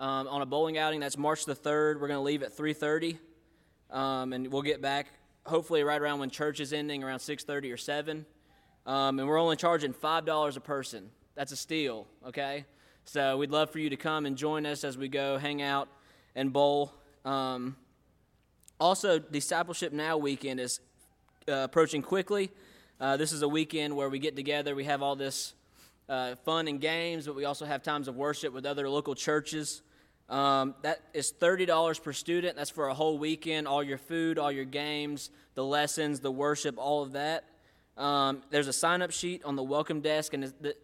um, on a bowling outing. That's March the 3rd. We're going to leave at 3.30, um, and we'll get back hopefully right around when church is ending, around 6.30 or 7. Um, and we're only charging $5 a person. That's a steal, okay? So we'd love for you to come and join us as we go hang out and bowl. Um, also, Discipleship Now weekend is uh, approaching quickly. Uh, this is a weekend where we get together. We have all this uh, fun and games, but we also have times of worship with other local churches. Um, that is $30 per student. That's for a whole weekend, all your food, all your games, the lessons, the worship, all of that. Um, there's a sign up sheet on the welcome desk, and the,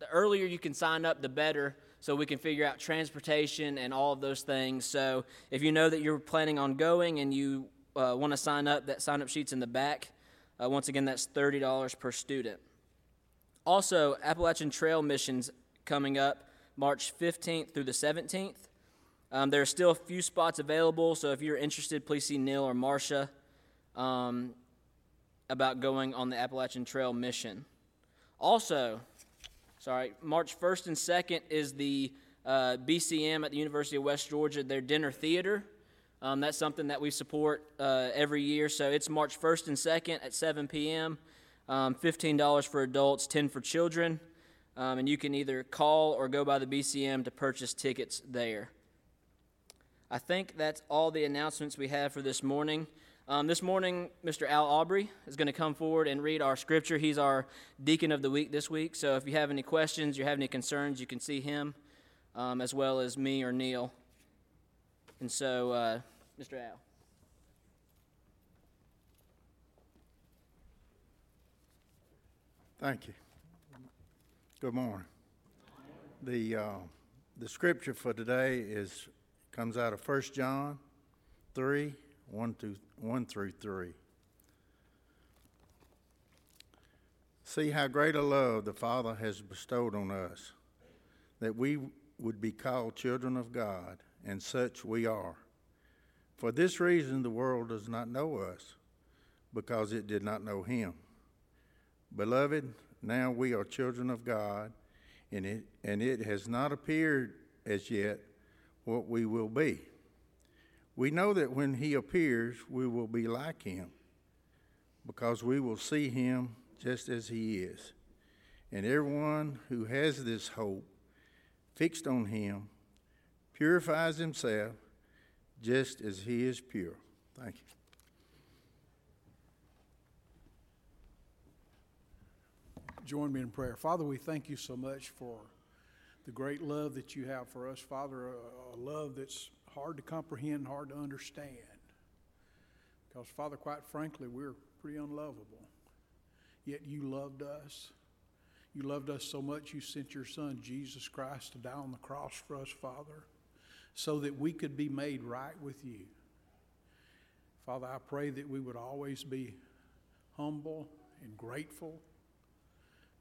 the earlier you can sign up, the better, so we can figure out transportation and all of those things. So if you know that you're planning on going and you uh, want to sign up, that sign up sheet's in the back. Uh, once again, that's $30 per student. Also, Appalachian Trail missions coming up March 15th through the 17th. Um, there are still a few spots available, so if you're interested, please see Neil or Marcia um, about going on the Appalachian Trail mission. Also, sorry, March 1st and 2nd is the uh, BCM at the University of West Georgia, their dinner theater. Um, that's something that we support uh, every year. So it's March 1st and 2nd at 7 p.m. Um, $15 for adults, 10 for children. Um, and you can either call or go by the BCM to purchase tickets there. I think that's all the announcements we have for this morning. Um, this morning, Mr. Al Aubrey is going to come forward and read our scripture. He's our deacon of the week this week. So if you have any questions, you have any concerns, you can see him um, as well as me or Neil. And so, uh, Mr. Al. Thank you. Good morning. The, uh, the scripture for today is, comes out of 1 John 3, 1 through, 1 through 3. See how great a love the Father has bestowed on us, that we would be called children of God, and such we are. For this reason, the world does not know us, because it did not know Him. Beloved, now we are children of God, and it, and it has not appeared as yet what we will be. We know that when He appears, we will be like Him, because we will see Him just as He is. And everyone who has this hope fixed on Him purifies himself just as He is pure. Thank you. join me in prayer. Father, we thank you so much for the great love that you have for us, Father, a, a love that's hard to comprehend, hard to understand. Because, Father, quite frankly, we're pretty unlovable. Yet you loved us. You loved us so much, you sent your Son, Jesus Christ, to die on the cross for us, Father, so that we could be made right with you. Father, I pray that we would always be humble and grateful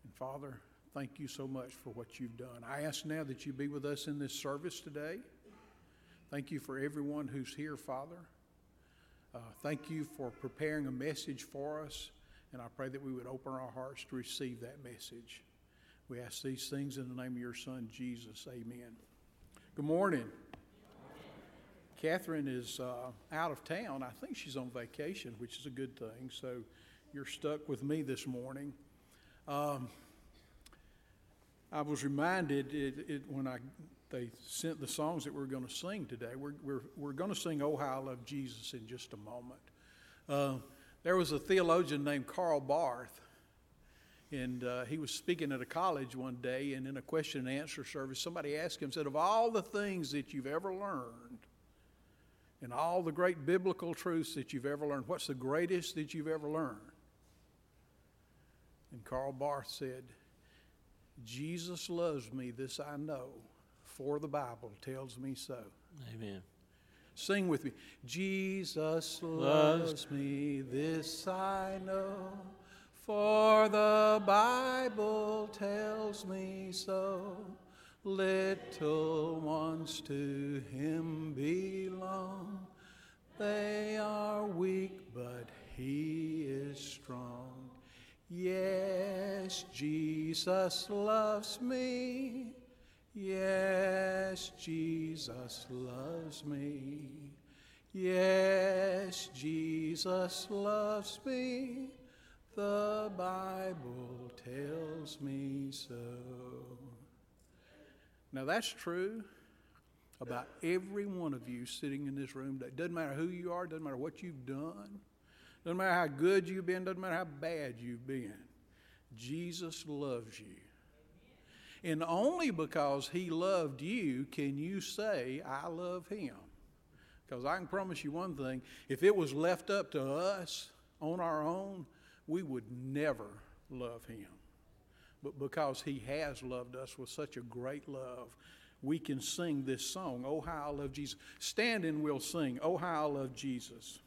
and Father, thank you so much for what you've done. I ask now that you be with us in this service today. Thank you for everyone who's here, Father. Uh, thank you for preparing a message for us, and I pray that we would open our hearts to receive that message. We ask these things in the name of your Son, Jesus. Amen. Good morning. Catherine is uh, out of town. I think she's on vacation, which is a good thing. So you're stuck with me this morning. Um, I was reminded it, it, when I they sent the songs that we're going to sing today. We're, we're, we're going to sing Oh How I Love Jesus in just a moment. Uh, there was a theologian named Karl Barth, and uh, he was speaking at a college one day, and in a question and answer service, somebody asked him, said, Of all the things that you've ever learned, and all the great biblical truths that you've ever learned, what's the greatest that you've ever learned? And Karl Barth said, Jesus loves me, this I know, for the Bible tells me so. Amen. Sing with me. Jesus loves me, this I know, for the Bible tells me so. Little ones to him belong. They are weak, but he is strong. Yes, Jesus loves me. Yes, Jesus loves me. Yes, Jesus loves me. The Bible tells me so. Now that's true about every one of you sitting in this room. It doesn't matter who you are, doesn't matter what you've done, doesn't matter how good you've been, doesn't matter how bad you've been. Jesus loves you. And only because he loved you can you say, I love him. Because I can promise you one thing if it was left up to us on our own, we would never love him. But because he has loved us with such a great love, we can sing this song, Oh, how I love Jesus. Stand and we'll sing, Oh, how I love Jesus.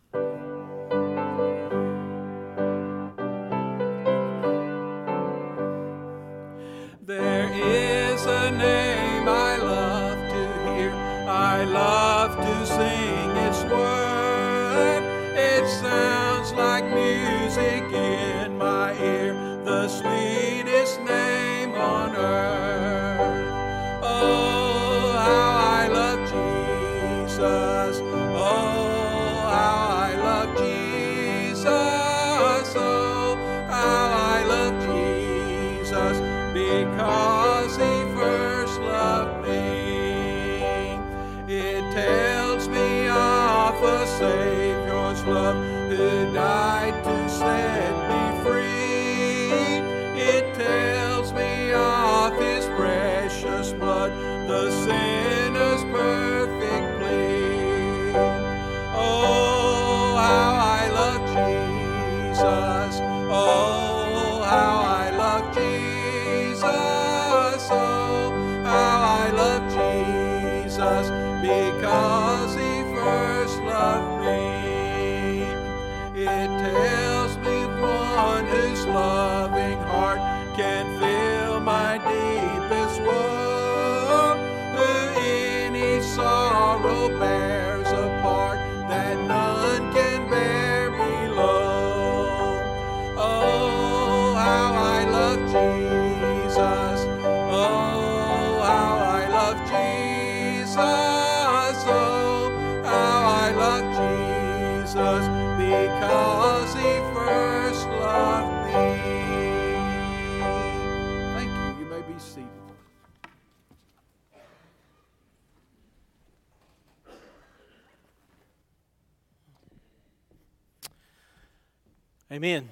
Amen.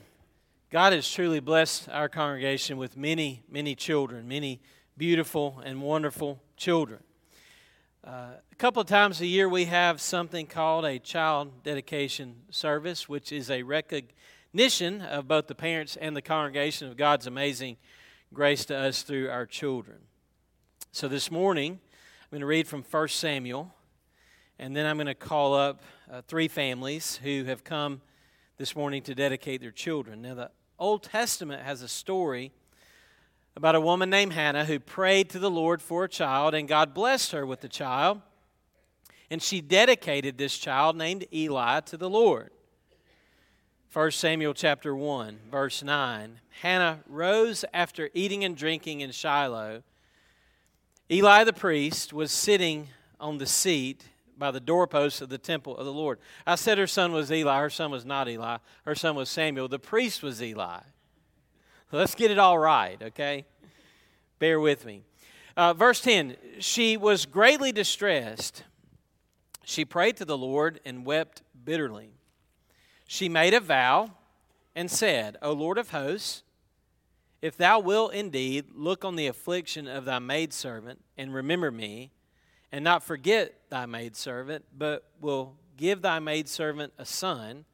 God has truly blessed our congregation with many, many children, many beautiful and wonderful children. Uh, a couple of times a year, we have something called a child dedication service, which is a recognition of both the parents and the congregation of God's amazing grace to us through our children. So this morning, I'm going to read from 1 Samuel, and then I'm going to call up uh, three families who have come this morning to dedicate their children. Now, the Old Testament has a story about a woman named Hannah who prayed to the Lord for a child, and God blessed her with the child. And she dedicated this child named Eli to the Lord. 1 Samuel chapter 1, verse 9. Hannah rose after eating and drinking in Shiloh. Eli the priest was sitting on the seat by the doorpost of the temple of the Lord. I said her son was Eli. Her son was not Eli. Her son was Samuel. The priest was Eli. Let's get it all right, okay? Bear with me. Uh, verse 10 She was greatly distressed. She prayed to the Lord and wept bitterly. She made a vow and said, O Lord of hosts, if thou wilt indeed look on the affliction of thy maidservant and remember me, and not forget thy maidservant, but will give thy maidservant a son,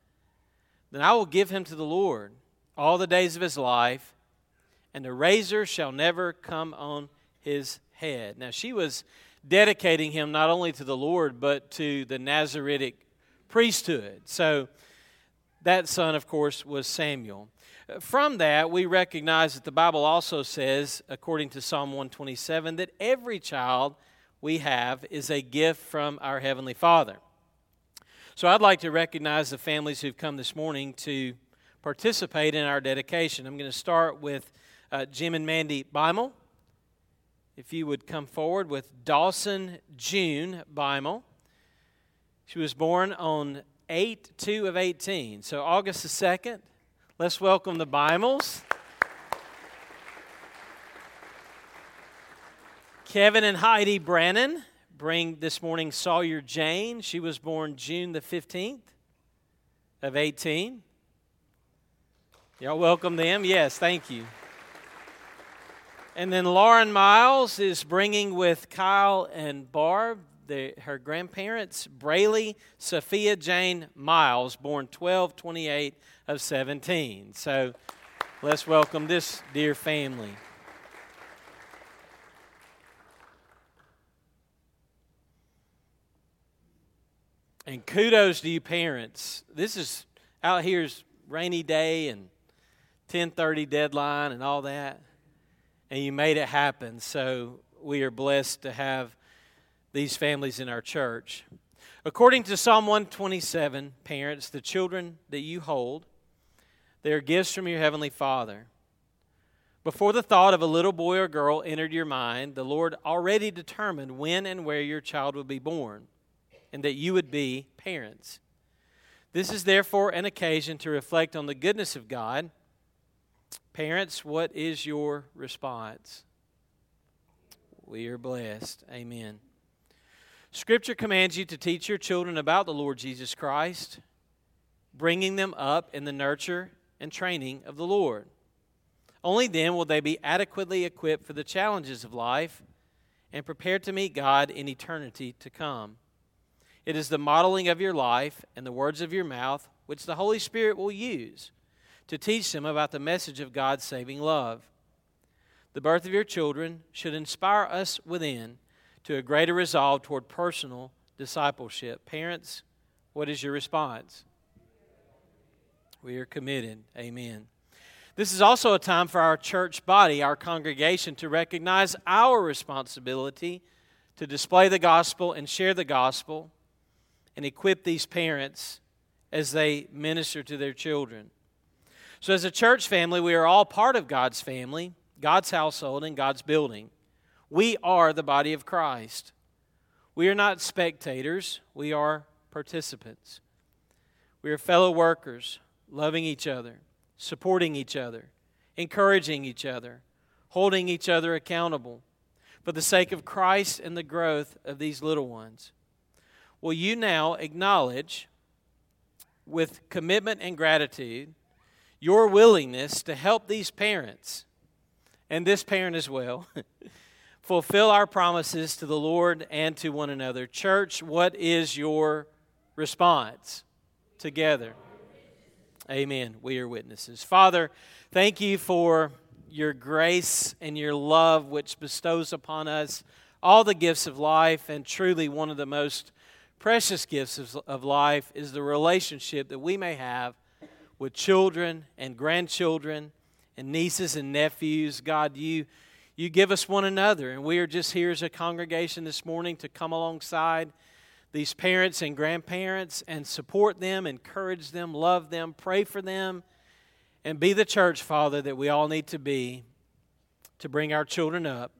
then I will give him to the Lord all the days of his life, and a razor shall never come on his head. Now, she was dedicating him not only to the Lord, but to the Nazaritic priesthood. So, that son, of course, was Samuel. From that, we recognize that the Bible also says, according to Psalm 127, that every child we have is a gift from our Heavenly Father. So I'd like to recognize the families who've come this morning to participate in our dedication. I'm going to start with uh, Jim and Mandy Beimel, if you would come forward with Dawson June Beimel. She was born on 8 2 of 18, so August the 2nd. Let's welcome the Beimels. Kevin and Heidi Brannon bring this morning Sawyer Jane. She was born June the 15th of 18. Y'all welcome them? Yes, thank you. And then Lauren Miles is bringing with Kyle and Barb the, her grandparents, Brayley Sophia Jane Miles, born 12 28 of 17. So let's welcome this dear family. And kudos to you parents. This is out here's rainy day and 10:30 deadline and all that. And you made it happen. So we are blessed to have these families in our church. According to Psalm 127, parents, the children that you hold, they are gifts from your heavenly Father. Before the thought of a little boy or girl entered your mind, the Lord already determined when and where your child would be born and that you would be parents. This is therefore an occasion to reflect on the goodness of God. Parents, what is your response? We are blessed. Amen. Scripture commands you to teach your children about the Lord Jesus Christ, bringing them up in the nurture and training of the Lord. Only then will they be adequately equipped for the challenges of life and prepared to meet God in eternity to come. It is the modeling of your life and the words of your mouth which the Holy Spirit will use to teach them about the message of God's saving love. The birth of your children should inspire us within to a greater resolve toward personal discipleship. Parents, what is your response? We are committed. Amen. This is also a time for our church body, our congregation, to recognize our responsibility to display the gospel and share the gospel and equip these parents as they minister to their children. So, as a church family, we are all part of God's family, God's household, and God's building. We are the body of Christ. We are not spectators, we are participants. We are fellow workers, loving each other, supporting each other, encouraging each other, holding each other accountable for the sake of Christ and the growth of these little ones. Will you now acknowledge with commitment and gratitude your willingness to help these parents and this parent as well fulfill our promises to the Lord and to one another. Church, what is your response together? Amen. We are witnesses. Father, thank you for your grace and your love, which bestows upon us all the gifts of life, and truly one of the most precious gifts of, of life is the relationship that we may have with children and grandchildren and nieces and nephews. God, you you give us one another. And we are just here as a congregation this morning to come alongside these parents and grandparents and support them, encourage them, love them, pray for them, and be the church, Father, that we all need to be to bring our children up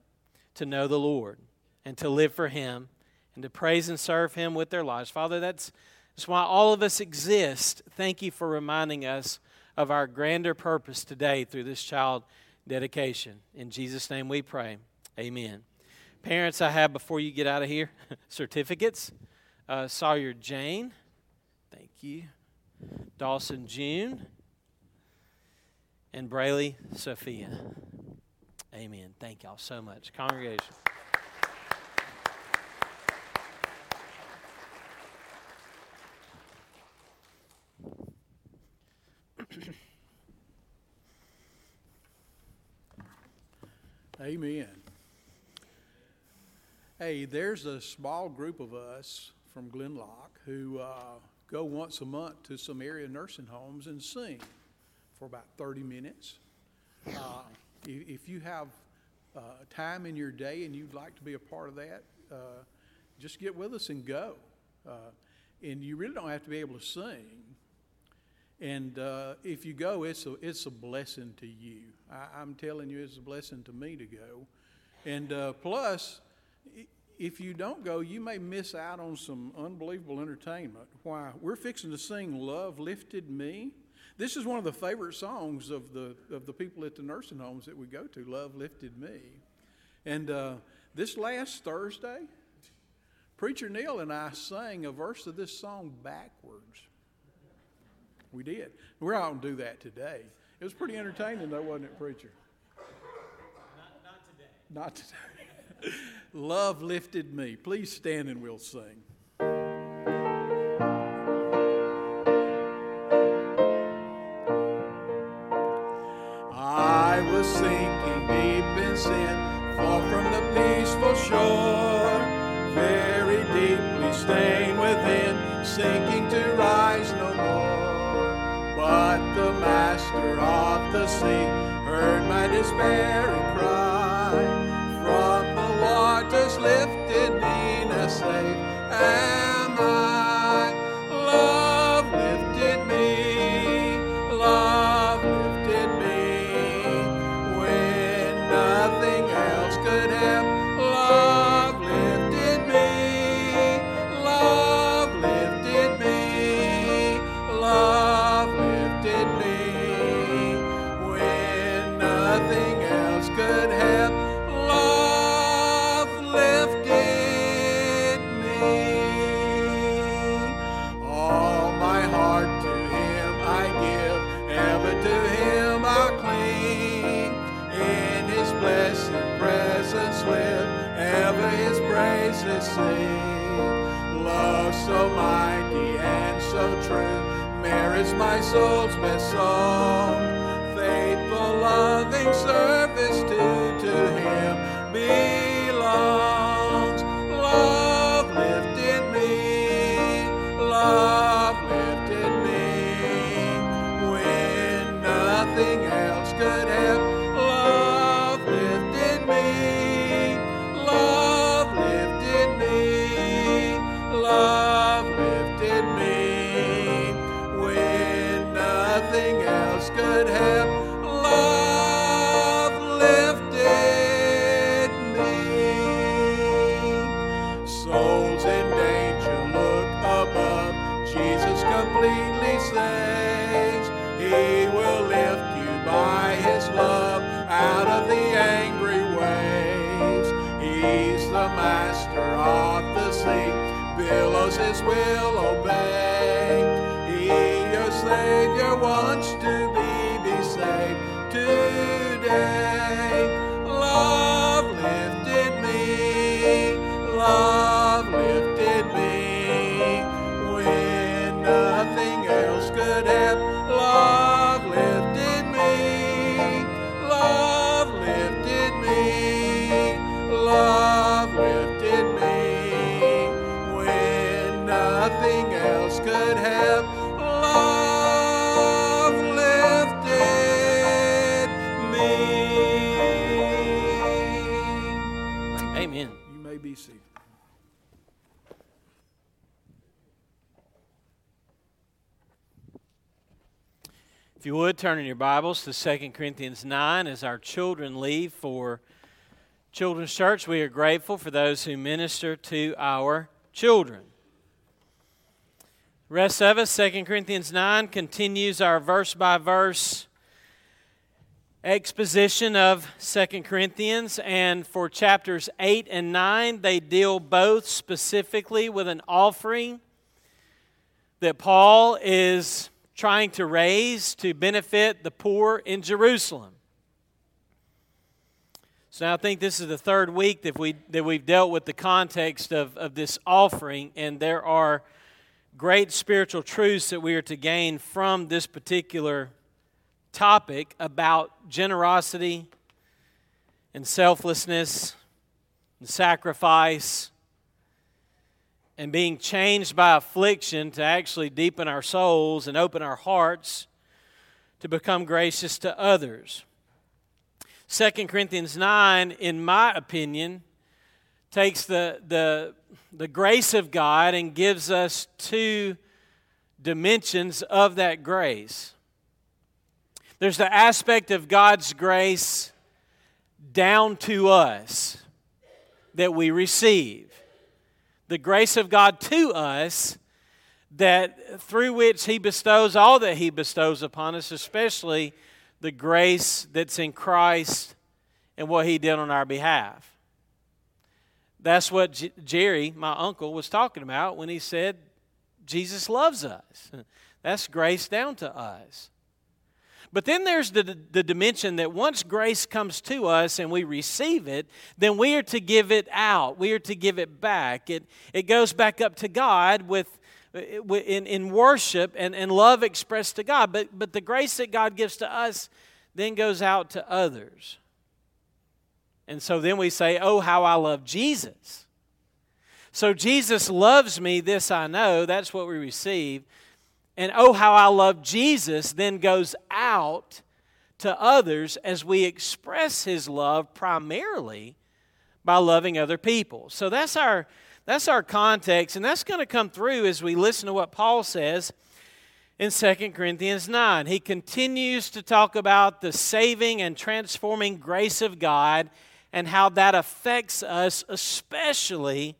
to know the Lord and to live for Him and to praise and serve Him with their lives. Father, that's, that's why all of us exist. Thank you for reminding us of our grander purpose today through this child dedication. In Jesus' name we pray. Amen. Parents, I have before you get out of here certificates. Uh, Sawyer Jane, thank you. Dawson June, and Brayley Sophia. Amen. Thank y'all so much. Congregation. Amen. Hey, there's a small group of us from Glenlock who uh, go once a month to some area nursing homes and sing for about 30 minutes. Uh, if, you have uh, time in your day and you'd like to be a part of that, uh, just get with us and go. Uh, and you really don't have to be able to sing. And uh, if you go, it's a, it's a blessing to you. I, am telling you, it's a blessing to me to go. And uh, plus, if you don't go, you may miss out on some unbelievable entertainment. Why? We're fixing to sing "Love Lifted Me." This is one of the favorite songs of the of the people at the nursing homes that we go to. "Love Lifted Me," and uh, this last Thursday, preacher Neil and I sang a verse of this song backwards. We did. We're not going to do that today. It was pretty entertaining, though, wasn't it, preacher? Not, not today. Not today. Love lifted me. Please stand and we'll sing. Sea heard my despairing cry. From the waters lifted me, now safe I give, ever to Him I cling. In His blessed presence live, ever His praises sing. Love so mighty and so true merits my soul's best song. Faithful, loving service wants to be, be saved today. Would, turn in your Bibles to 2 Corinthians 9 as our children leave for Children's Church. We are grateful for those who minister to our children. Rest of us, 2 Corinthians 9 continues our verse by verse exposition of 2 Corinthians, and for chapters 8 and 9, they deal both specifically with an offering that Paul is trying to raise to benefit the poor in Jerusalem. So now I think this is the third week that, we, that we've dealt with the context of, of this offering, and there are great spiritual truths that we are to gain from this particular topic about generosity and selflessness and sacrifice and being changed by affliction to actually deepen our souls and open our hearts to become gracious to others. 2 Corinthians 9, in my opinion, takes the, the, the grace of God and gives us two dimensions of that grace. There's the aspect of God's grace down to us. that we receive. The grace of God to us that through which he bestows all that he bestows upon us, especially the grace that's in Christ and what he did on our behalf. That's what J- Jerry, my uncle, was talking about when he said Jesus loves us. That's grace down to us. But then there's the, the dimension that once grace comes to us and we receive it, then we are to give it out. We are to give it back. It, it goes back up to God with, in, in worship and, and love expressed to God. But, but the grace that God gives to us then goes out to others. And so then we say, Oh, how I love Jesus. So Jesus loves me, this I know. That's what we receive. And oh, how I love Jesus then goes out to others as we express his love primarily by loving other people. So that's our that's our context and that's going to come through as we listen to what Paul says in 2 Corinthians 9. He continues to talk about the saving and transforming grace of God and how that affects us especially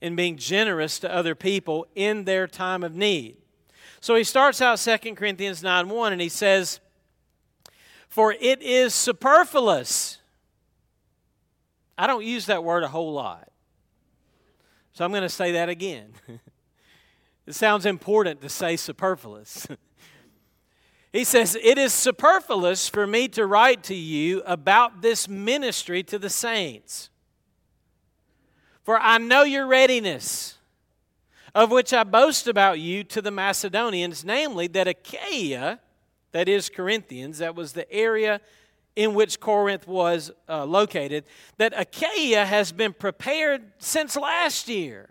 in being generous to other people in their time of need. So he starts out 2 Corinthians 9 1 and he says, For it is superfluous. I don't use that word a whole lot. So I'm going to say that again. it sounds important to say superfluous. he says, It is superfluous for me to write to you about this ministry to the saints. For I know your readiness of which I boast about you to the Macedonians, namely that Achaia, that is Corinthians, that was the area in which Corinth was uh, located, that Achaia has been prepared since last year.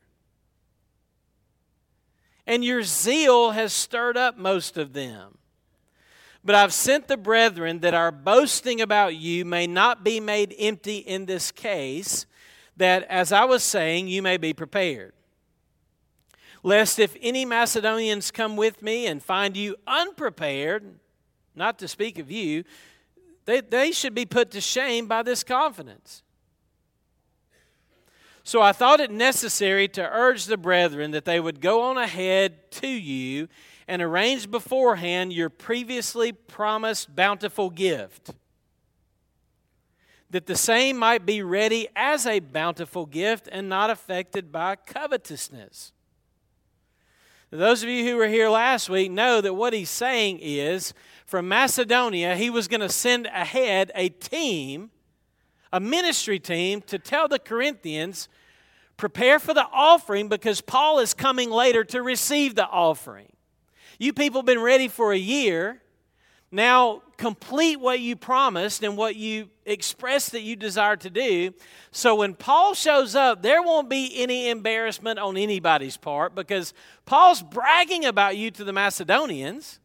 And your zeal has stirred up most of them. But I've sent the brethren that our boasting about you may not be made empty in this case, that, as I was saying, you may be prepared lest if any Macedonians come with me and find you unprepared, not to speak of you, they, they should be put to shame by this confidence. So I thought it necessary to urge the brethren that they would go on ahead to you and arrange beforehand your previously promised bountiful gift, that the same might be ready as a bountiful gift and not affected by covetousness. Those of you who were here last week know that what he's saying is from Macedonia, he was going to send ahead a team, a ministry team, to tell the Corinthians, prepare for the offering because Paul is coming later to receive the offering. You people have been ready for a year. Now complete what you promised and what you expressed that you desire to do. So when Paul shows up, there won't be any embarrassment on anybody's part because Paul's bragging about you to the Macedonians.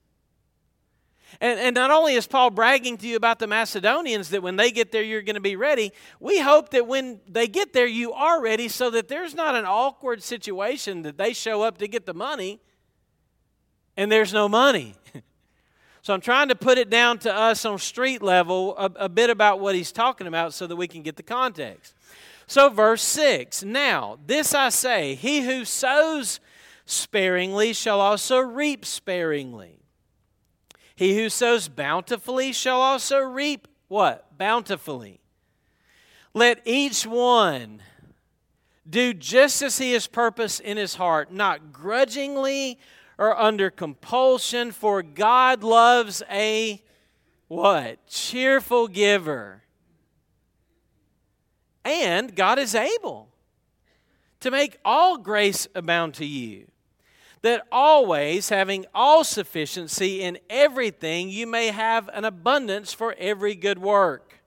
And, and not only is Paul bragging to you about the Macedonians that when they get there, you're going to be ready, we hope that when they get there, you are ready so that there's not an awkward situation that they show up to get the money and there's no money. So I'm trying to put it down to us on street level a, a bit about what he's talking about so that we can get the context. So, verse 6 Now, this I say, he who sows sparingly shall also reap sparingly. He who sows bountifully shall also reap what? Bountifully. Let each one do just as he has purpose in his heart, not grudgingly or under compulsion, for God loves a what? Cheerful giver. And God is able to make all grace abound to you, that always, having all sufficiency in everything, you may have an abundance for every good work.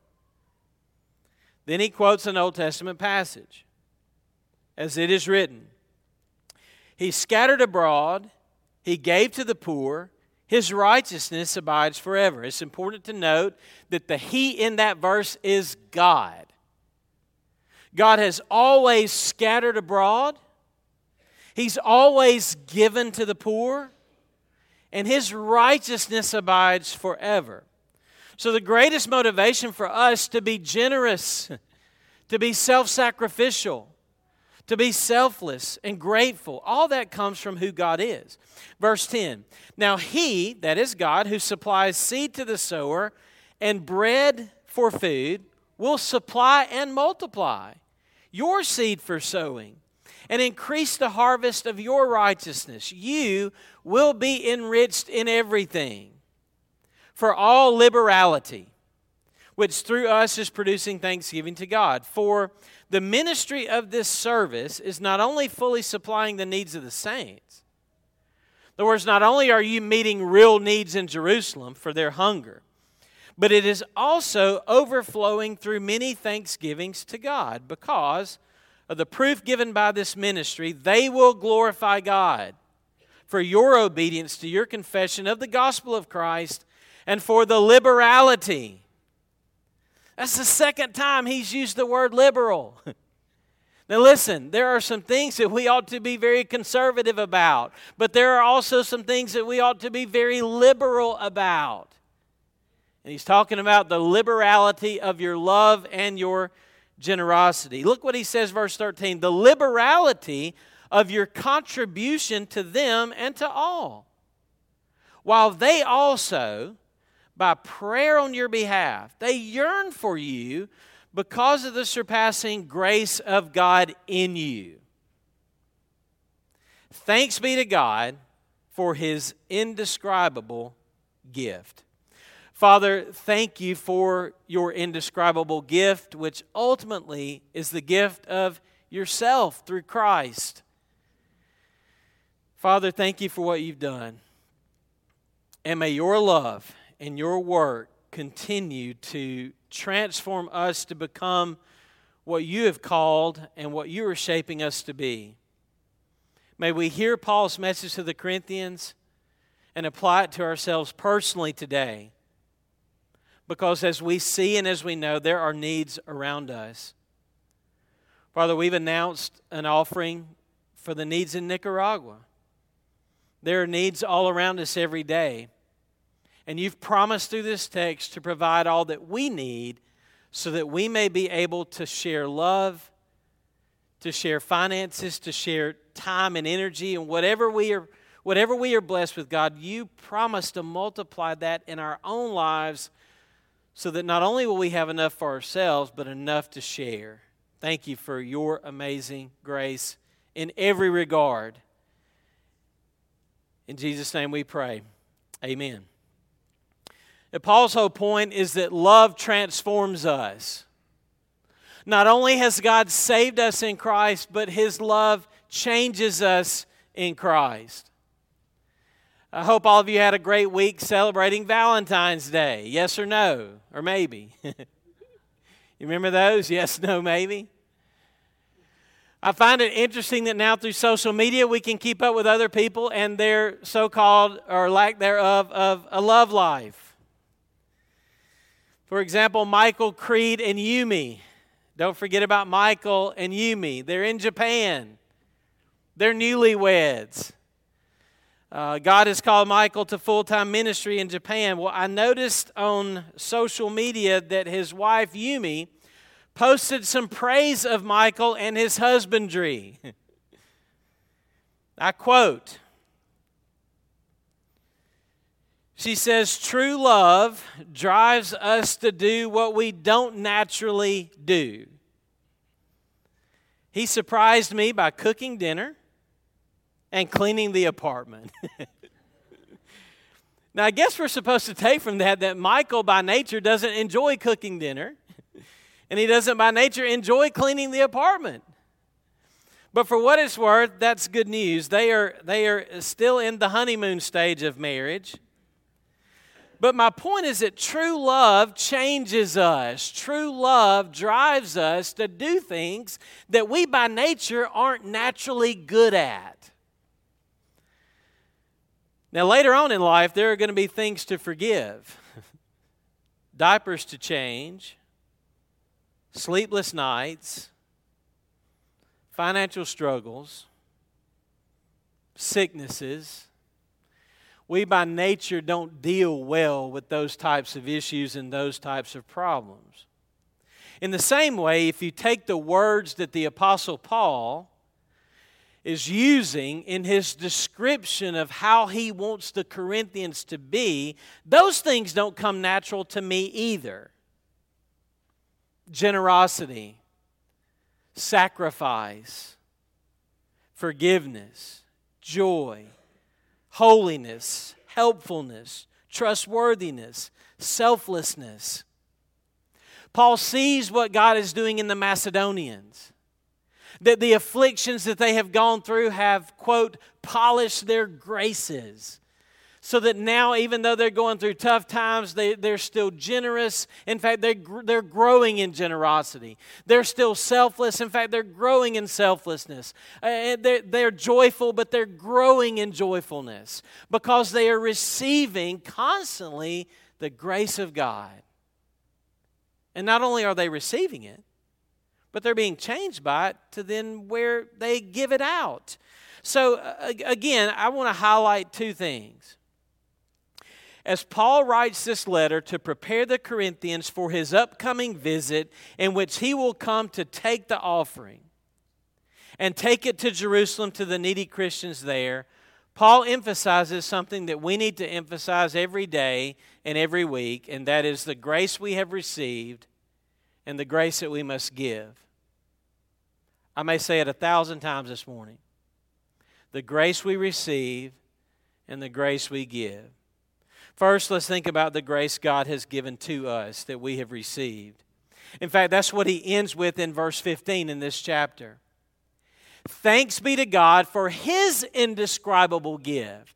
Then he quotes an Old Testament passage, as it is written He scattered abroad he gave to the poor. His righteousness abides forever. It's important to note that the He in that verse is God. God has always scattered abroad, He's always given to the poor, and His righteousness abides forever. So, the greatest motivation for us to be generous, to be self sacrificial, to be selfless and grateful. All that comes from who God is. Verse 10 Now he, that is God, who supplies seed to the sower and bread for food, will supply and multiply your seed for sowing and increase the harvest of your righteousness. You will be enriched in everything for all liberality, which through us is producing thanksgiving to God. For the ministry of this service is not only fully supplying the needs of the saints, in other words, not only are you meeting real needs in Jerusalem for their hunger, but it is also overflowing through many thanksgivings to God because of the proof given by this ministry, they will glorify God for your obedience to your confession of the gospel of Christ and for the liberality. That's the second time he's used the word liberal. Now, listen, there are some things that we ought to be very conservative about, but there are also some things that we ought to be very liberal about. And he's talking about the liberality of your love and your generosity. Look what he says, verse 13 the liberality of your contribution to them and to all, while they also, by prayer on your behalf, they yearn for you because of the surpassing grace of God in you. Thanks be to God for his indescribable gift. Father, thank you for your indescribable gift, which ultimately is the gift of yourself through Christ. Father, thank you for what you've done. And may your love and your work continue to transform us to become what you have called and what you are shaping us to be. May we hear Paul's message to the Corinthians and apply it to ourselves personally today because as we see and as we know, there are needs around us. Father, we've announced an offering for the needs in Nicaragua. There are needs all around us every day. And you've promised through this text to provide all that we need so that we may be able to share love, to share finances, to share time and energy, and whatever we are. Whatever we are blessed with, God, you promise to multiply that in our own lives so that not only will we have enough for ourselves, but enough to share. Thank you for your amazing grace in every regard. In Jesus' name we pray. Amen. Now, Paul's whole point is that love transforms us. Not only has God saved us in Christ, but his love changes us in Christ. I hope all of you had a great week celebrating Valentine's Day. Yes or no? Or maybe. you remember those? Yes, no, maybe? I find it interesting that now through social media we can keep up with other people and their so called or lack thereof of a love life. For example, Michael, Creed, and Yumi. Don't forget about Michael and Yumi. They're in Japan, they're newlyweds. Uh, God has called Michael to full time ministry in Japan. Well, I noticed on social media that his wife, Yumi, posted some praise of Michael and his husbandry. I quote She says, True love drives us to do what we don't naturally do. He surprised me by cooking dinner and cleaning the apartment. now, I guess we're supposed to take from that that Michael, by nature, doesn't enjoy cooking dinner, and he doesn't, by nature, enjoy cleaning the apartment. But for what it's worth, that's good news. They are, they are still in the honeymoon stage of marriage. But my point is that true love changes us. True love drives us to do things that we by nature aren't naturally good at. Now, later on in life, there are going to be things to forgive diapers to change, sleepless nights, financial struggles, sicknesses. We by nature don't deal well with those types of issues and those types of problems. In the same way, if you take the words that the Apostle Paul is using in his description of how he wants the Corinthians to be, those things don't come natural to me either. Generosity, sacrifice, forgiveness, joy, holiness, helpfulness, trustworthiness, selflessness. Paul sees what God is doing in the Macedonians that the afflictions that they have gone through have, quote, polished their graces. So that now, even though they're going through tough times, they, they're still generous. In fact, they, they're growing in generosity. They're still selfless. In fact, they're growing in selflessness. Uh, they're, they're joyful, but they're growing in joyfulness because they are receiving constantly the grace of God. And not only are they receiving it, but they're being changed by it to then where they give it out. So, uh, again, I want to highlight two things. As Paul writes this letter to prepare the Corinthians for his upcoming visit, in which he will come to take the offering and take it to Jerusalem to the needy Christians there, Paul emphasizes something that we need to emphasize every day and every week, and that is the grace we have received and the grace that we must give. I may say it a thousand times this morning. The grace we receive and the grace we give. First, let's think about the grace God has given to us that we have received. In fact, that's what he ends with in verse 15 in this chapter. Thanks be to God for his indescribable gift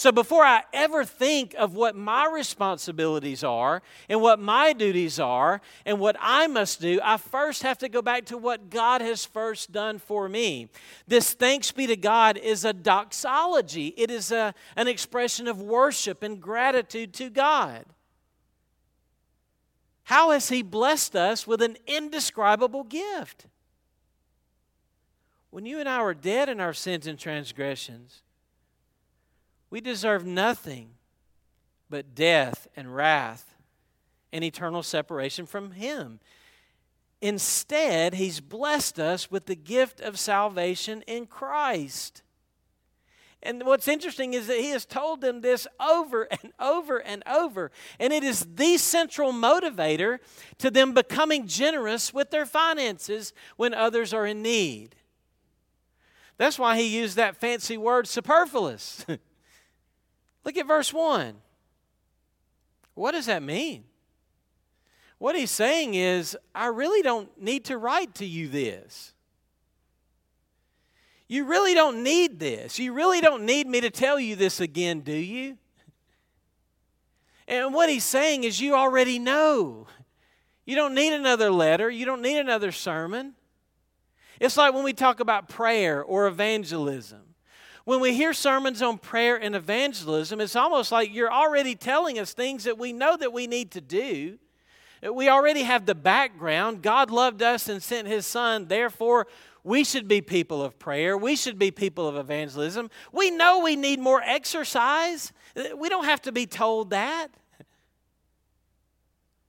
so before I ever think of what my responsibilities are and what my duties are and what I must do, I first have to go back to what God has first done for me. This thanks be to God is a doxology, it is a, an expression of worship and gratitude to God. How has He blessed us with an indescribable gift? When you and I were dead in our sins and transgressions, we deserve nothing but death and wrath and eternal separation from Him. Instead, He's blessed us with the gift of salvation in Christ. And what's interesting is that he has told them this over and over and over. And it is the central motivator to them becoming generous with their finances when others are in need. That's why he used that fancy word superfluous. Look at verse 1. What does that mean? What he's saying is, I really don't need to write to you this. You really don't need this. You really don't need me to tell you this again, do you? And what he's saying is, you already know. You don't need another letter, you don't need another sermon. It's like when we talk about prayer or evangelism. When we hear sermons on prayer and evangelism, it's almost like you're already telling us things that we know that we need to do. We already have the background. God loved us and sent His Son. Therefore, we should be people of prayer. We should be people of evangelism. We know we need more exercise. We don't have to be told that.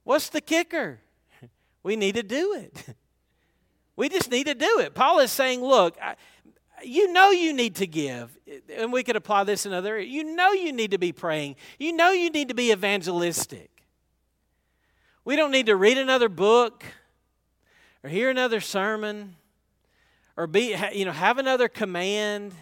What's the kicker? We need to do it. We just need to do it. Paul is saying, look, you know you need to give. And we could apply this in other. You know you need to be praying. You know you need to be evangelistic. We don't need to read another book or hear another sermon or be you know have another command.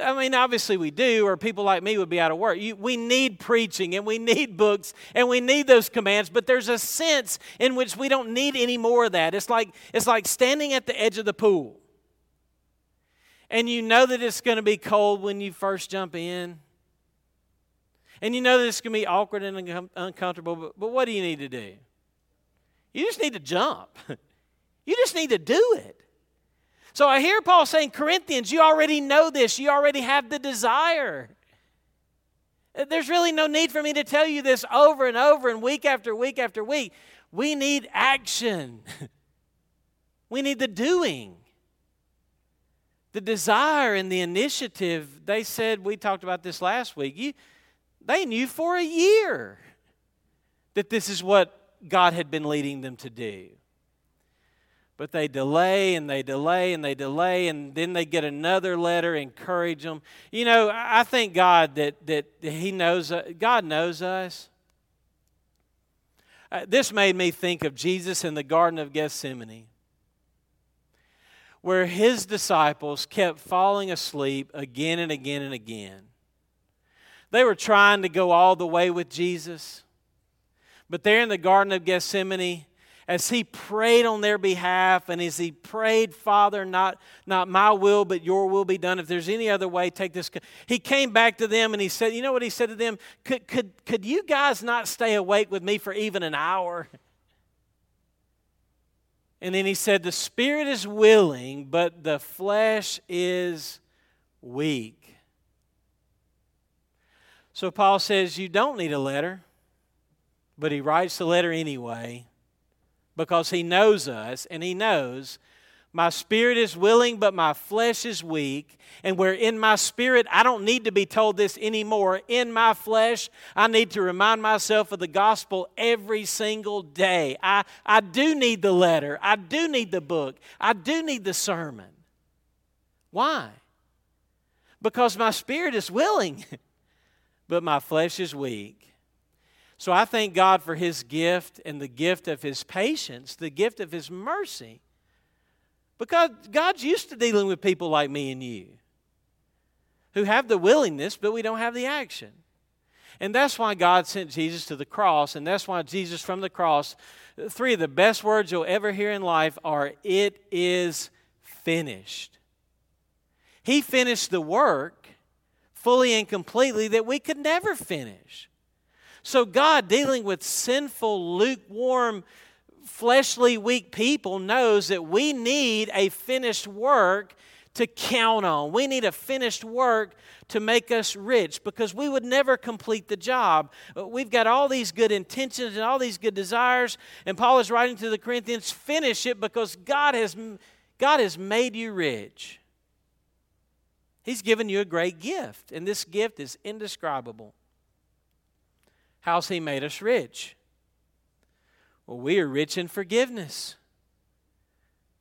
I mean, obviously we do, or people like me would be out of work. You, we need preaching and we need books and we need those commands, but there's a sense in which we don't need any more of that. It's like, it's like standing at the edge of the pool and you know that it's going to be cold when you first jump in. And you know that it's going to be awkward and uncomfortable, but, but what do you need to do? You just need to jump. you just need to do it. So I hear Paul saying, Corinthians, you already know this. You already have the desire. Uh, there's really no need for me to tell you this over and over and week after week after week. We need action, we need the doing the desire and the initiative, they said, we talked about this last week, you, they knew for a year that this is what God had been leading them to do. But they delay and they delay and they delay, and then they get another letter, encourage them. You know, I thank God that, that He knows, uh, God knows us. Uh, this made me think of Jesus in the Garden of Gethsemane, where His disciples kept falling asleep again and again and again. They were trying to go all the way with Jesus. But there in the Garden of Gethsemane, as he prayed on their behalf and as he prayed, Father, not, not my will, but your will be done. If there's any other way, take this. He came back to them and he said, You know what he said to them? Could, could, could you guys not stay awake with me for even an hour? And then he said, The spirit is willing, but the flesh is weak. So Paul says, You don't need a letter, but he writes the letter anyway because he knows us and he knows my spirit is willing, but my flesh is weak. And where in my spirit, I don't need to be told this anymore. In my flesh, I need to remind myself of the gospel every single day. I, I do need the letter. I do need the book. I do need the sermon. Why? Because my spirit is willing. but my flesh is weak. So I thank God for His gift and the gift of His patience, the gift of His mercy. Because God's used to dealing with people like me and you who have the willingness, but we don't have the action. And that's why God sent Jesus to the cross, and that's why Jesus from the cross, three of the best words you'll ever hear in life are, It is finished. He finished the work fully and completely that we could never finish. So, God, dealing with sinful, lukewarm, fleshly, weak people, knows that we need a finished work to count on. We need a finished work to make us rich because we would never complete the job. Uh, we've got all these good intentions and all these good desires, and Paul is writing to the Corinthians finish it because God has, God has made you rich. He's given you a great gift, and this gift is indescribable. How's He made us rich? Well, we are rich in forgiveness.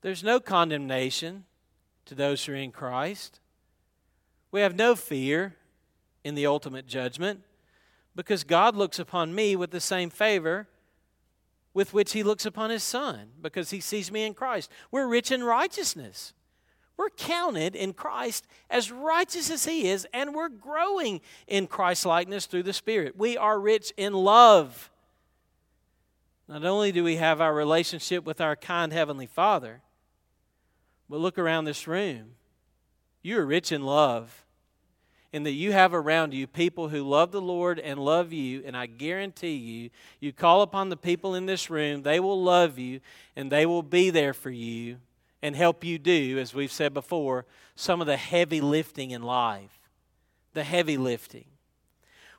There's no condemnation to those who are in Christ. We have no fear in the ultimate judgment because God looks upon me with the same favor with which He looks upon His Son because He sees me in Christ. We're rich in righteousness. We're counted in Christ as righteous as He is, and we're growing in Christ likeness through the Spirit. We are rich in love. Not only do we have our relationship with our kind Heavenly Father, but look around this room. You are rich in love, in that you have around you people who love the Lord and love you, and I guarantee you, you call upon the people in this room, they will love you, and they will be there for you and help you do, as we've said before, some of the heavy lifting in life. The heavy lifting.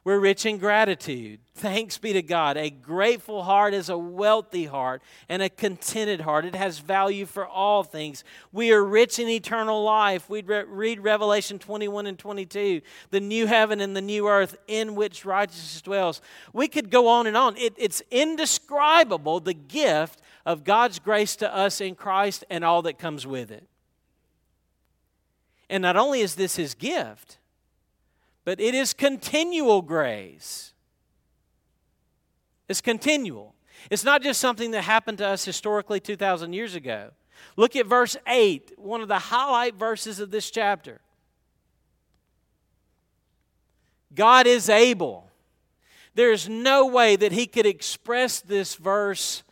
We're rich in gratitude. Thanks be to God. A grateful heart is a wealthy heart and a contented heart. It has value for all things. We are rich in eternal life. We read Revelation 21 and 22, the new heaven and the new earth in which righteousness dwells. We could go on and on. It, it's indescribable the gift of God's grace to us in Christ and all that comes with it. And not only is this His gift, but it is continual grace. It's continual. It's not just something that happened to us historically 2,000 years ago. Look at verse 8, one of the highlight verses of this chapter. God is able. There is no way that he could express this verse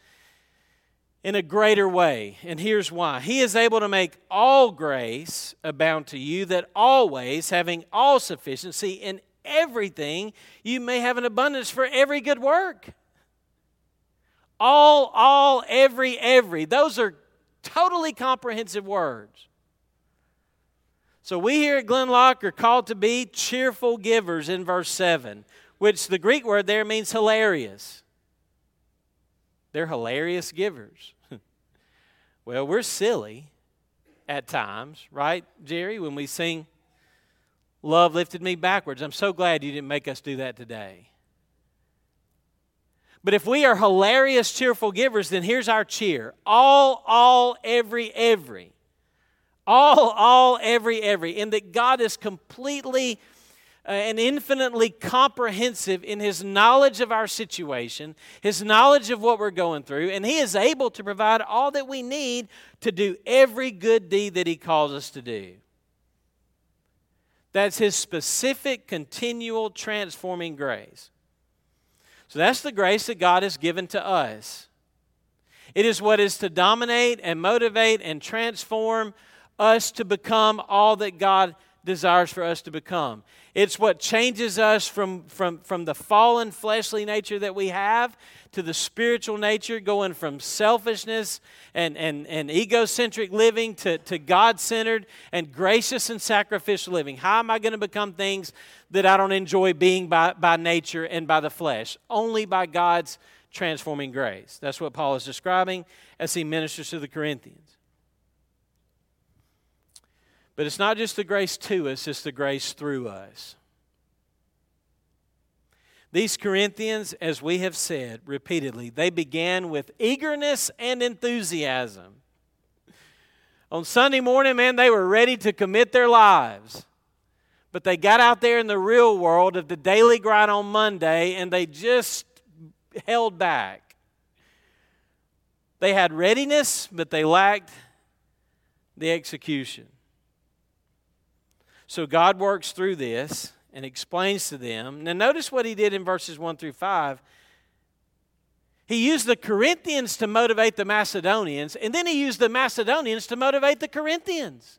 in a greater way. And here's why He is able to make all grace abound to you, that always, having all sufficiency in everything, you may have an abundance for every good work. All, all, every, every. Those are totally comprehensive words. So we here at Glenlock are called to be cheerful givers in verse 7, which the Greek word there means hilarious. They're hilarious givers. well, we're silly at times, right, Jerry, when we sing Love Lifted Me Backwards. I'm so glad you didn't make us do that today. But if we are hilarious, cheerful givers, then here's our cheer all, all, every, every. All, all, every, every. And that God is completely Uh, and infinitely comprehensive in His knowledge of our situation, His knowledge of what we're going through, and He is able to provide all that we need to do every good deed that He calls us to do. That's His specific, continual, transforming grace. So that's the grace that God has given to us. It is what is to dominate and motivate and transform us to become all that God desires for us to become. It's what changes us from, from, from the fallen fleshly nature that we have to the spiritual nature, going from selfishness and, and, and egocentric living to, to God centered and gracious and sacrificial living. How am I going to become things that I don't enjoy being by, by nature and by the flesh? Only by God's transforming grace. That's what Paul is describing as he ministers to the Corinthians. But it's not just the grace to us, it's the grace through us. These Corinthians, as we have said repeatedly, they began with eagerness and enthusiasm. On Sunday morning, man, they were ready to commit their lives. But they got out there in the real world of the daily grind on Monday and they just held back. They had readiness, but they lacked the execution. So God works through this and explains to them. Now, notice what he did in verses 1 through 5. He used the Corinthians to motivate the Macedonians, and then he used the Macedonians to motivate the Corinthians.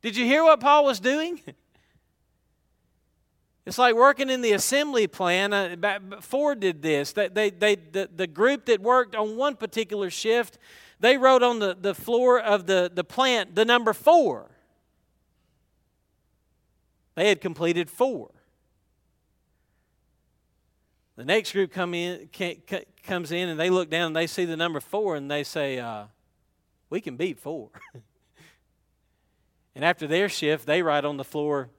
Did you hear what Paul was doing? It's like working in the assembly plan. Uh, Ford did this. They, they, they, the, the group that worked on one particular shift, they wrote on the, the floor of the, the plant the number four. They had completed four. The next group come in, comes in and they look down and they see the number four and they say, uh, We can beat four. and after their shift, they write on the floor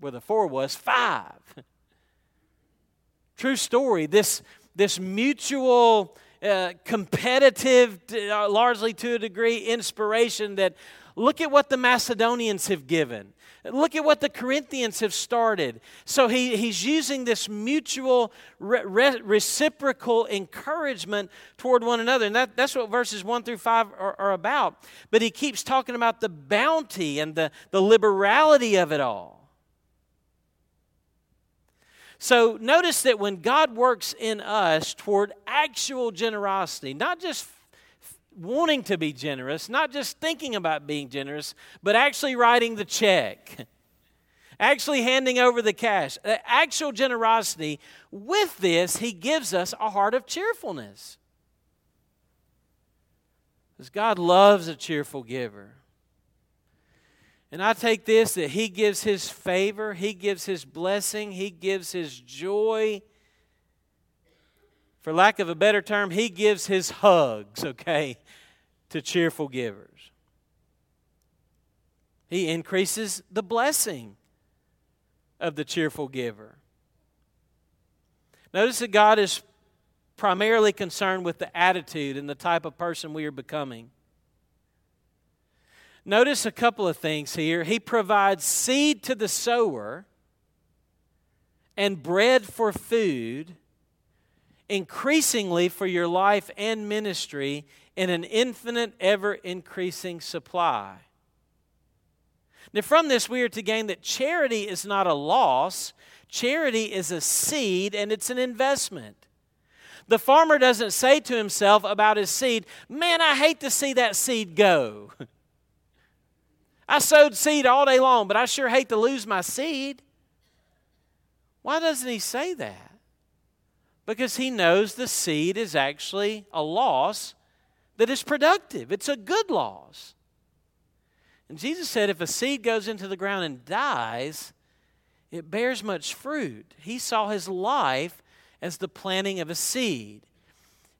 where the four was five. True story. This, this mutual, uh, competitive, uh, largely to a degree, inspiration that look at what the Macedonians have given. Look at what the Corinthians have started. So he, he's using this mutual, re, re, reciprocal encouragement toward one another. And that, that's what verses 1 through 5 are, are about. But he keeps talking about the bounty and the, the liberality of it all. So notice that when God works in us toward actual generosity, not just wanting to be generous, not just thinking about being generous, but actually writing the check, actually handing over the cash. Uh, actual generosity, with this, He gives us a heart of cheerfulness. Because God loves a cheerful giver. And I take this that He gives His favor, He gives His blessing, He gives His joy for lack of a better term, he gives his hugs, okay, to cheerful givers. He increases the blessing of the cheerful giver. Notice that God is primarily concerned with the attitude and the type of person we are becoming. Notice a couple of things here. He provides seed to the sower and bread for food increasingly for your life and ministry in an infinite, ever increasing supply. Now, from this, we are to gain that charity is not a loss, charity is a seed and it's an investment. The farmer doesn't say to himself about his seed, Man, I hate to see that seed go. I sowed seed all day long, but I sure hate to lose my seed. Why doesn't he say that? Because he knows the seed is actually a loss that is productive. It's a good loss. And Jesus said if a seed goes into the ground and dies, it bears much fruit. He saw his life as the planting of a seed.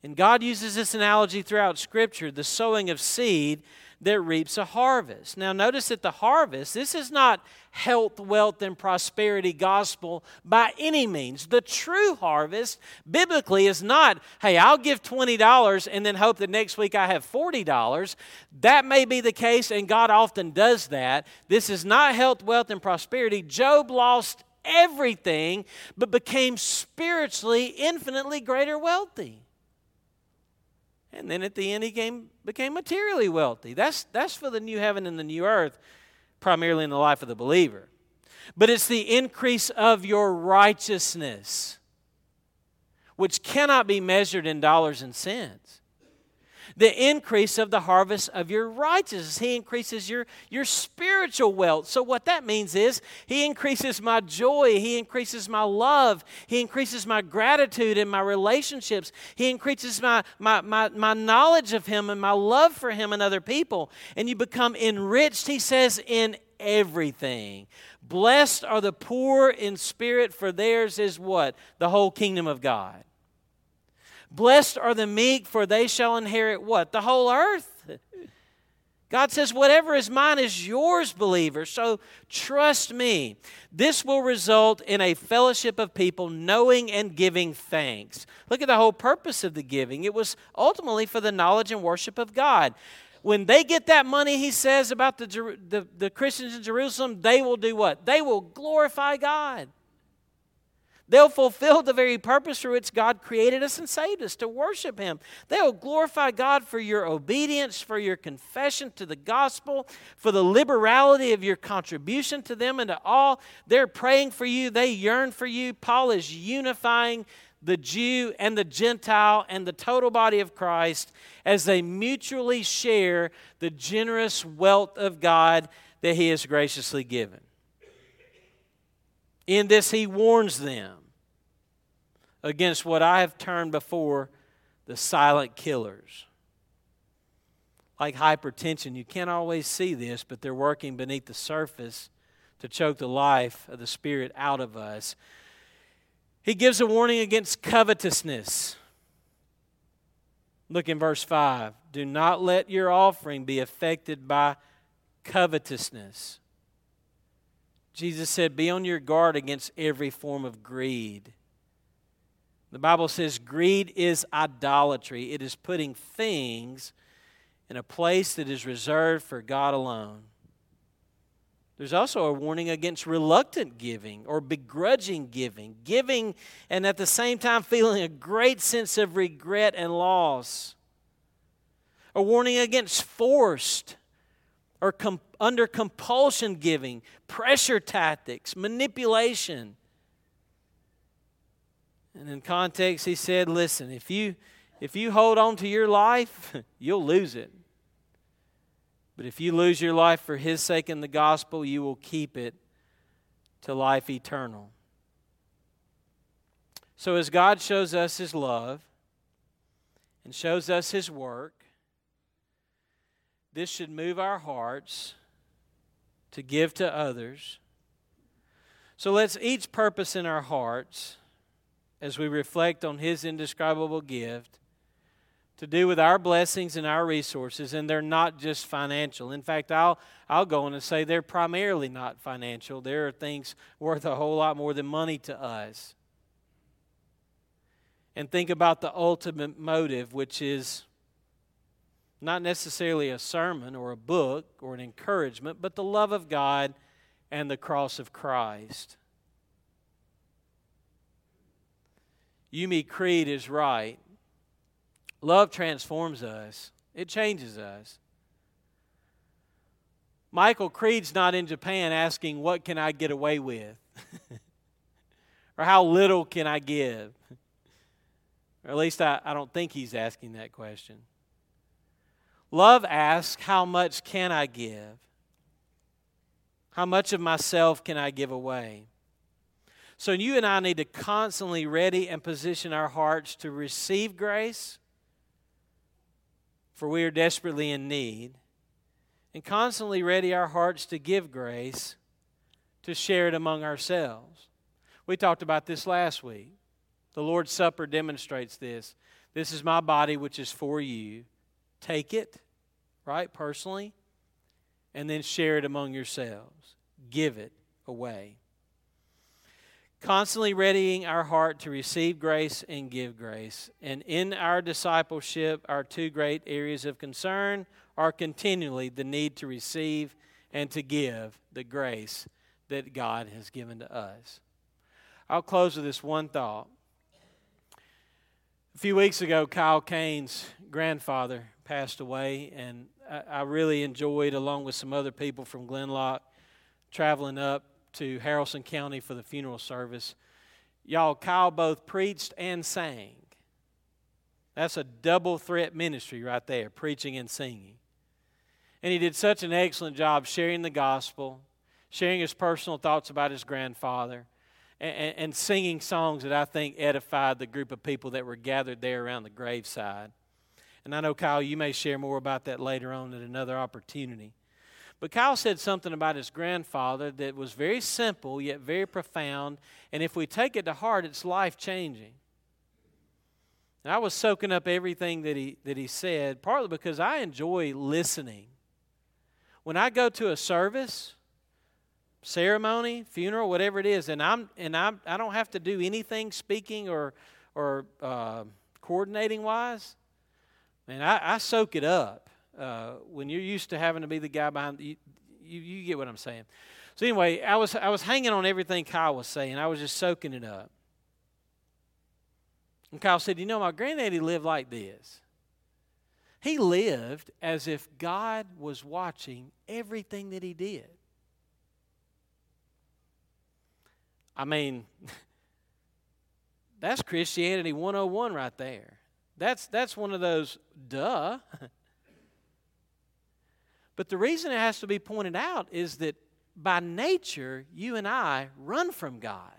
And God uses this analogy throughout Scripture the sowing of seed that reaps a harvest. Now, notice that the harvest, this is not health, wealth, and prosperity gospel by any means. The true harvest, biblically, is not, hey, I'll give $20 and then hope that next week I have $40. That may be the case, and God often does that. This is not health, wealth, and prosperity. Job lost everything, but became spiritually infinitely greater wealthy. And then at the end, he came, became materially wealthy. That's, that's for the new heaven and the new earth, primarily in the life of the believer. But it's the increase of your righteousness, which cannot be measured in dollars and cents the increase of the harvest of your righteousness. He increases your, your spiritual wealth. So, what that means is, He increases my joy, He increases my love, He increases my gratitude in my relationships, He increases my, my, my, my knowledge of Him and my love for Him and other people. And you become enriched, He says, in everything. Blessed are the poor in spirit, for theirs is what? The whole kingdom of God. Blessed are the meek, for they shall inherit what? The whole earth. God says, whatever is mine is yours, believer. So trust me. This will result in a fellowship of people knowing and giving thanks. Look at the whole purpose of the giving. It was ultimately for the knowledge and worship of God. When they get that money, he says about the, the, the Christians in Jerusalem, they will do what? They will glorify God. They'll fulfill the very purpose for which God created us and saved us to worship Him. They'll glorify God for your obedience, for your confession to the gospel, for the liberality of your contribution to them and to all. They're praying for you, they yearn for you. Paul is unifying the Jew and the Gentile and the total body of Christ as they mutually share the generous wealth of God that He has graciously given. In this, he warns them against what I have termed before the silent killers. Like hypertension, you can't always see this, but they're working beneath the surface to choke the life of the Spirit out of us. He gives a warning against covetousness. Look in verse 5. Do not let your offering be affected by covetousness. Jesus said, Be on your guard against every form of greed. The Bible says greed is idolatry, it is putting things in a place that is reserved for God alone. There's also a warning against reluctant giving or begrudging giving, giving and at the same time feeling a great sense of regret and loss. A warning against forced or com- under compulsion giving, pressure tactics, manipulation. And in context, he said, listen, if you, if you hold on to your life, you'll lose it. But if you lose your life for his sake and the gospel, you will keep it to life eternal. So, as God shows us his love and shows us his work, this should move our hearts to give to others. So let's each purpose in our hearts as we reflect on His indescribable gift to do with our blessings and our resources, and they're not just financial. In fact, I'll, I'll go on and say they're primarily not financial. There are things worth a whole lot more than money to us. And think about the ultimate motive, which is not necessarily a sermon or a book or an encouragement, but the love of God and the cross of Christ. Yumi Creed is right. Love transforms us, it changes us. Michael Creed's not in Japan asking, What can I get away with? or how little can I give? Or at least I, I don't think he's asking that question. Love asks, How much can I give? How much of myself can I give away? So you and I need to constantly ready and position our hearts to receive grace, for we are desperately in need, and constantly ready our hearts to give grace, to share it among ourselves. We talked about this last week. The Lord's Supper demonstrates this. This is my body, which is for you. Take it, right, personally, and then share it among yourselves. Give it away. Constantly readying our heart to receive grace and give grace. And in our discipleship, our two great areas of concern are continually the need to receive and to give the grace that God has given to us. I'll close with this one thought. A few weeks ago, Kyle Kane's grandfather passed away, and I really enjoyed, along with some other people from Glenlock, traveling up to Haralson County for the funeral service. Y'all, Kyle both preached and sang. That's a double threat ministry right there, preaching and singing. And he did such an excellent job sharing the gospel, sharing his personal thoughts about his grandfather, and, and, singing songs that I think edified the group of people that were gathered there around the graveside. And I know, Kyle, you may share more about that later on at another opportunity. But Kyle said something about his grandfather that was very simple yet very profound. And if we take it to heart, it's life changing. And I was soaking up everything that he, that he said, partly because I enjoy listening. When I go to a service, ceremony, funeral, whatever it is, and I'm and I'm I don't have to do anything speaking or or uh, coordinating wise. Man, I, I soak it up. Uh, when you're used to having to be the guy behind, you, you, you get what I'm saying. So anyway, I was I was hanging on everything Kyle was saying. I was just soaking it up. And Kyle said, "You know, my granddaddy lived like this. He lived as if God was watching everything that he did. I mean, that's Christianity 101 right there. That's, that's one of those duh. but the reason it has to be pointed out is that by nature, you and I run from God.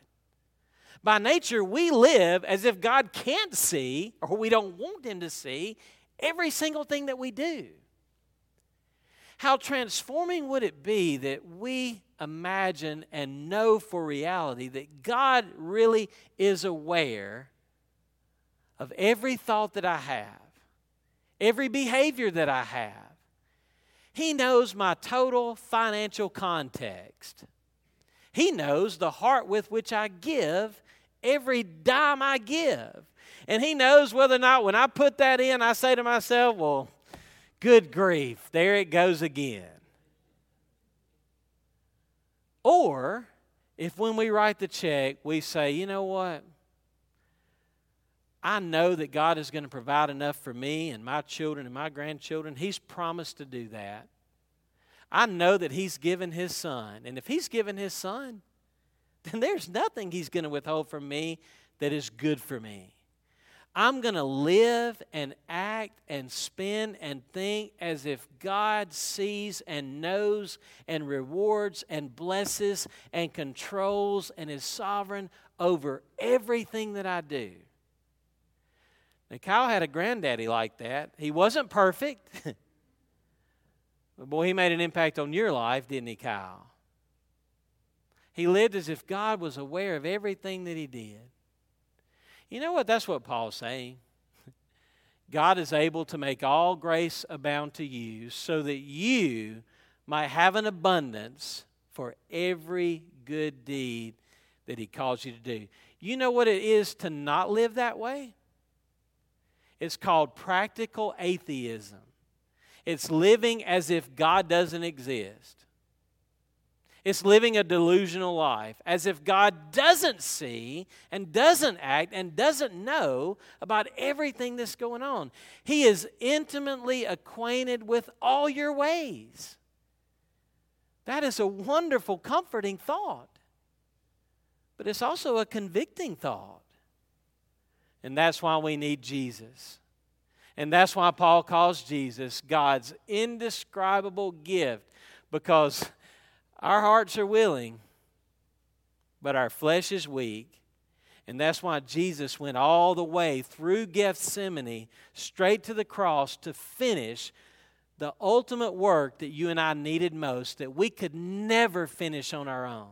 By nature, we live as if God can't see, or we don't want Him to see, every single thing that we do. How transforming would it be that we imagine and know for reality that God really is aware of every thought that I have, every behavior that I have. He knows my total financial context. He knows the heart with which I give every dime I give. And He knows whether or not when I put that in, I say to myself, well, good grief, there it goes again. Or if when we write the check, we say, you know what? I know that God is going to provide enough for me and my children and my grandchildren. He's promised to do that. I know that He's given His Son. And if He's given His Son, then there's nothing He's going to withhold from me that is good for me. I'm going to live and act and spend and think as if God sees and knows and rewards and blesses and controls and is sovereign over everything that I do. Now, Kyle had a granddaddy like that. He wasn't perfect, but boy, he made an impact on your life, didn't he, Kyle? He lived as if God was aware of everything that he did. You know what? That's what Paul's saying. God is able to make all grace abound to you so that you might have an abundance for every good deed that He calls you to do. You know what it is to not live that way? It's called practical atheism. It's living as if God doesn't exist. It's living a delusional life, as if God doesn't see and doesn't act and doesn't know about everything that's going on. He is intimately acquainted with all your ways. That is a wonderful, comforting thought. But it's also a convicting thought. And that's why we need Jesus. And that's why Paul calls Jesus God's indescribable gift because our hearts are willing, but our flesh is weak. And that's why Jesus went all the way through Gethsemane, straight to the cross to finish the ultimate work that you and I needed most, that we could never finish on our own.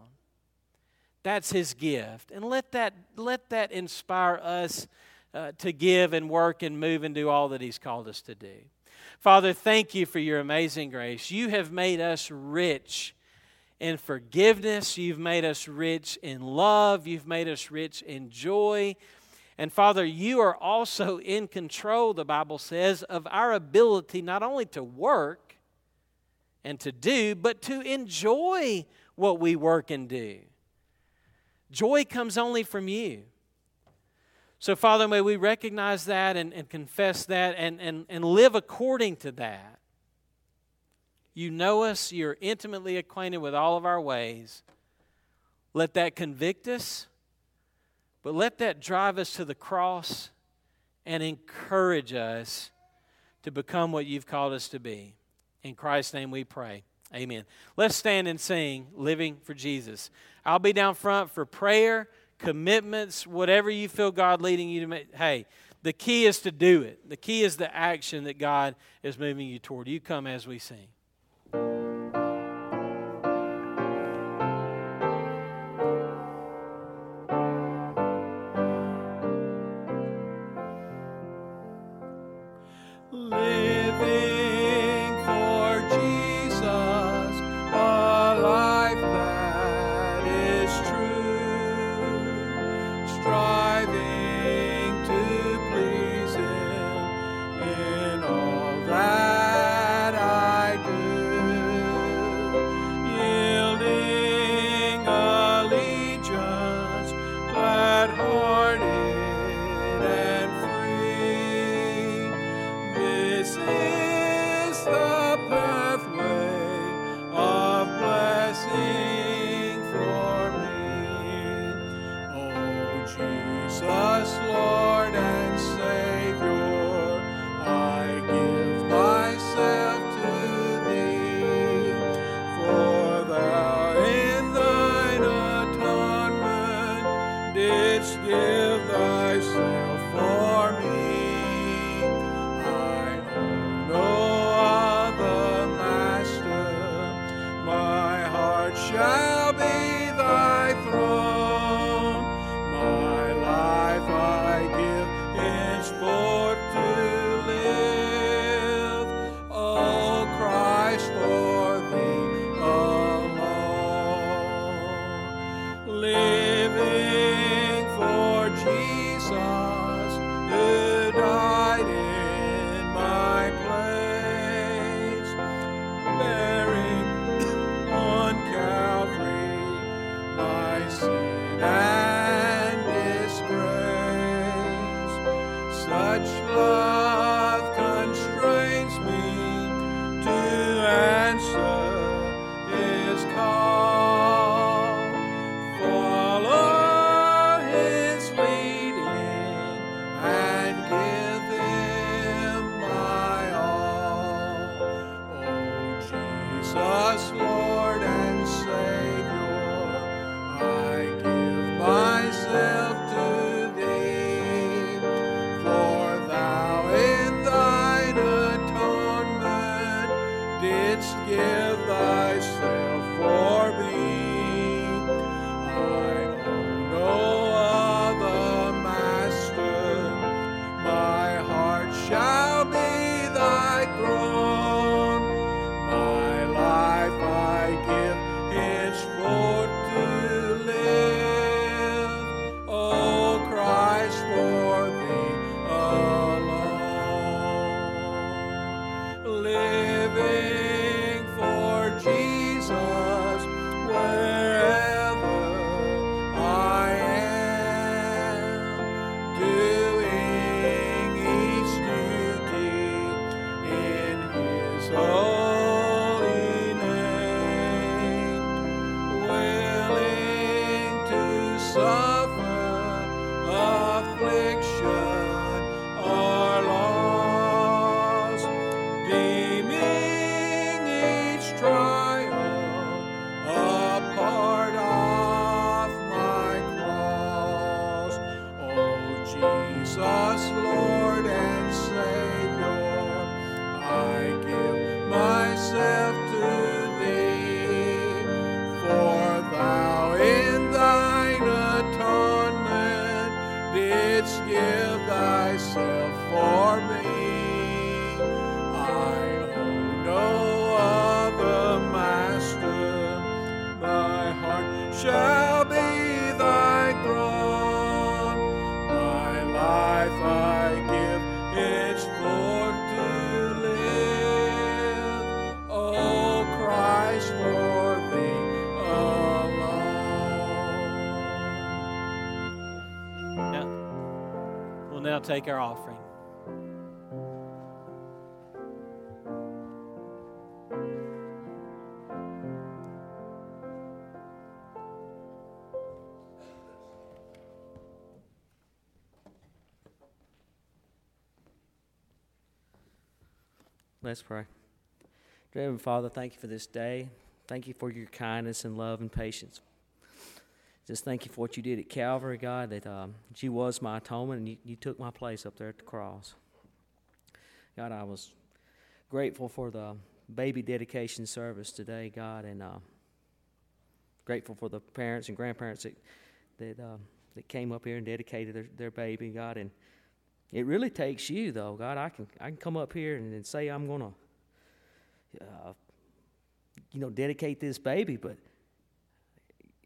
That's his gift. And let that, let that inspire us uh, to give and work and move and do all that he's called us to do. Father, thank you for your amazing grace. You have made us rich in forgiveness. You've made us rich in love. You've made us rich in joy. And Father, you are also in control, the Bible says, of our ability not only to work and to do, but to enjoy what we work and do. Joy comes only from you. So, Father, may we recognize that and, and confess that and, and, and live according to that. You know us, you're intimately acquainted with all of our ways. Let that convict us, but let that drive us to the cross and encourage us to become what you've called us to be. In Christ's name we pray. Amen. Let's stand and sing Living for Jesus. I'll be down front for prayer commitments, whatever you feel God leading you to make. Hey, the key is to do it. The key is the action that God is moving you toward. You come as we sing. Now take our offering. Let's pray. Dear Heavenly Father, thank you for this day. Thank you for your kindness and love and patience. Just thank you for what you did at Calvary, God, that um, you was my atonement and you, you took my place up there at the cross. God, I was grateful for the baby dedication service today, God, and uh, grateful for the parents and grandparents that that, uh, that came up here and dedicated their, their baby, God, and it really takes you, though, God. I can I can come up here and, and say I'm gonna, uh, you know, dedicate this baby, but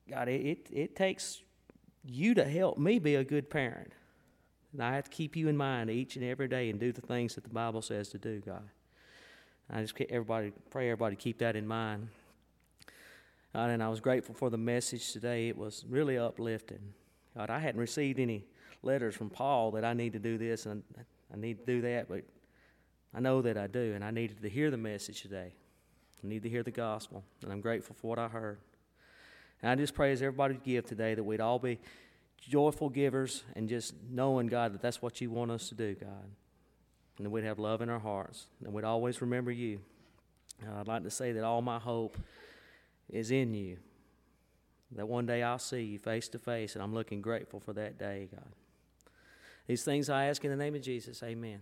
God, it, it it takes you to help me be a good parent. And I have to keep you in mind each and every day and do the things that the Bible says to do, God. I just everybody pray everybody keep that in mind. God, and I was grateful for the message today. It was really uplifting. God, I hadn't received any letters from Paul that I need to do this and I need to do that, but I know that I do, and I needed to hear the message today. I need to hear the gospel, and I'm grateful for what I heard. And I just pray as everybody give today that we'd all be joyful givers and just knowing, God, that that's what you want us to do, God. And that we'd have love in our hearts, and we'd always remember you. And I'd like to say that all my hope is in you. That one day I'll see you face to face, and I'm looking grateful for that day, God. These things I ask in the name of Jesus. Amen.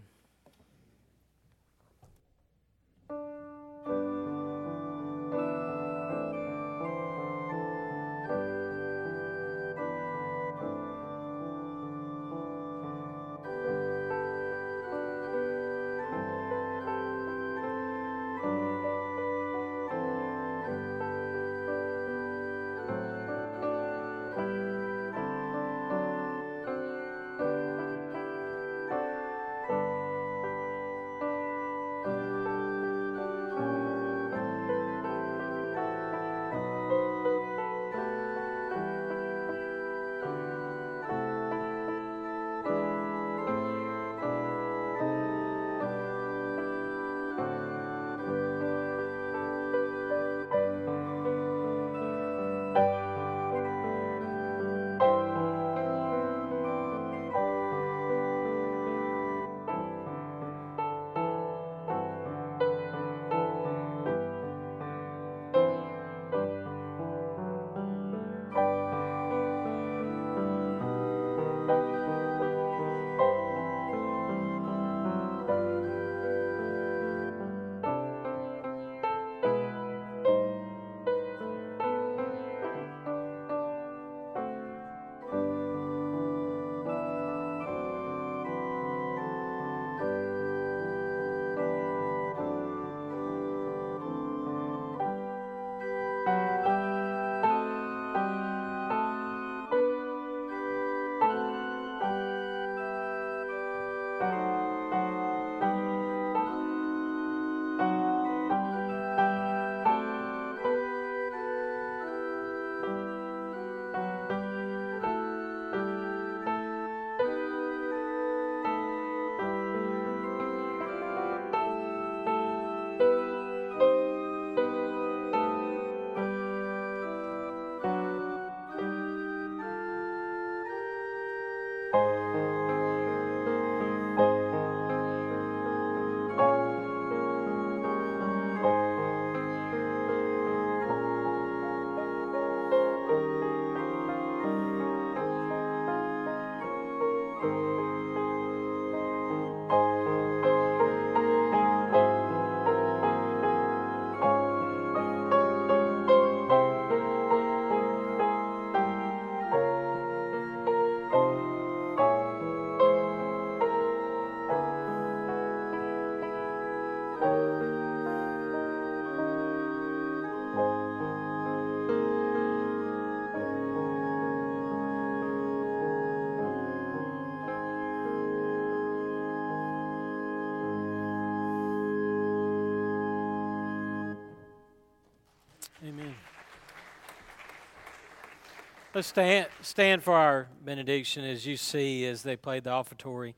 Let's stand, stand for our benediction as you see as they played the offertory.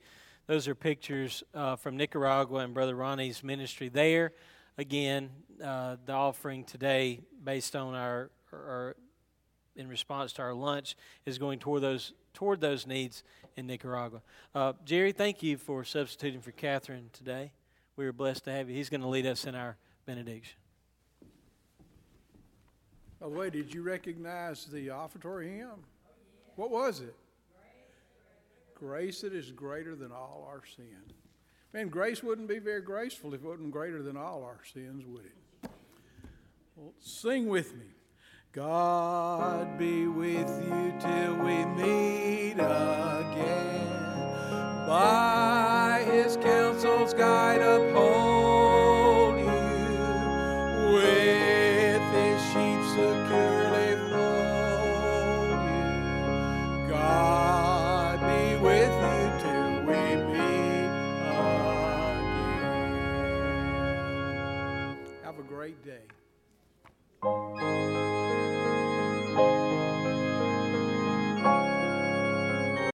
Those are pictures uh, from Nicaragua and Brother Ronnie's ministry there. Again, uh, the offering today, based on our, our, in response to our lunch, is going toward those toward those needs in Nicaragua. Uh, Jerry, thank you for substituting for Catherine today. We are blessed to have you. He's going to lead us in our benediction. By the way, did you recognize the offertory hymn? What was it? Grace that is greater than all our sin. Man, grace wouldn't be very graceful if it wasn't greater than all our sins, would it? Well, sing with me. God be with you till we meet again. By his counsel's guide uphold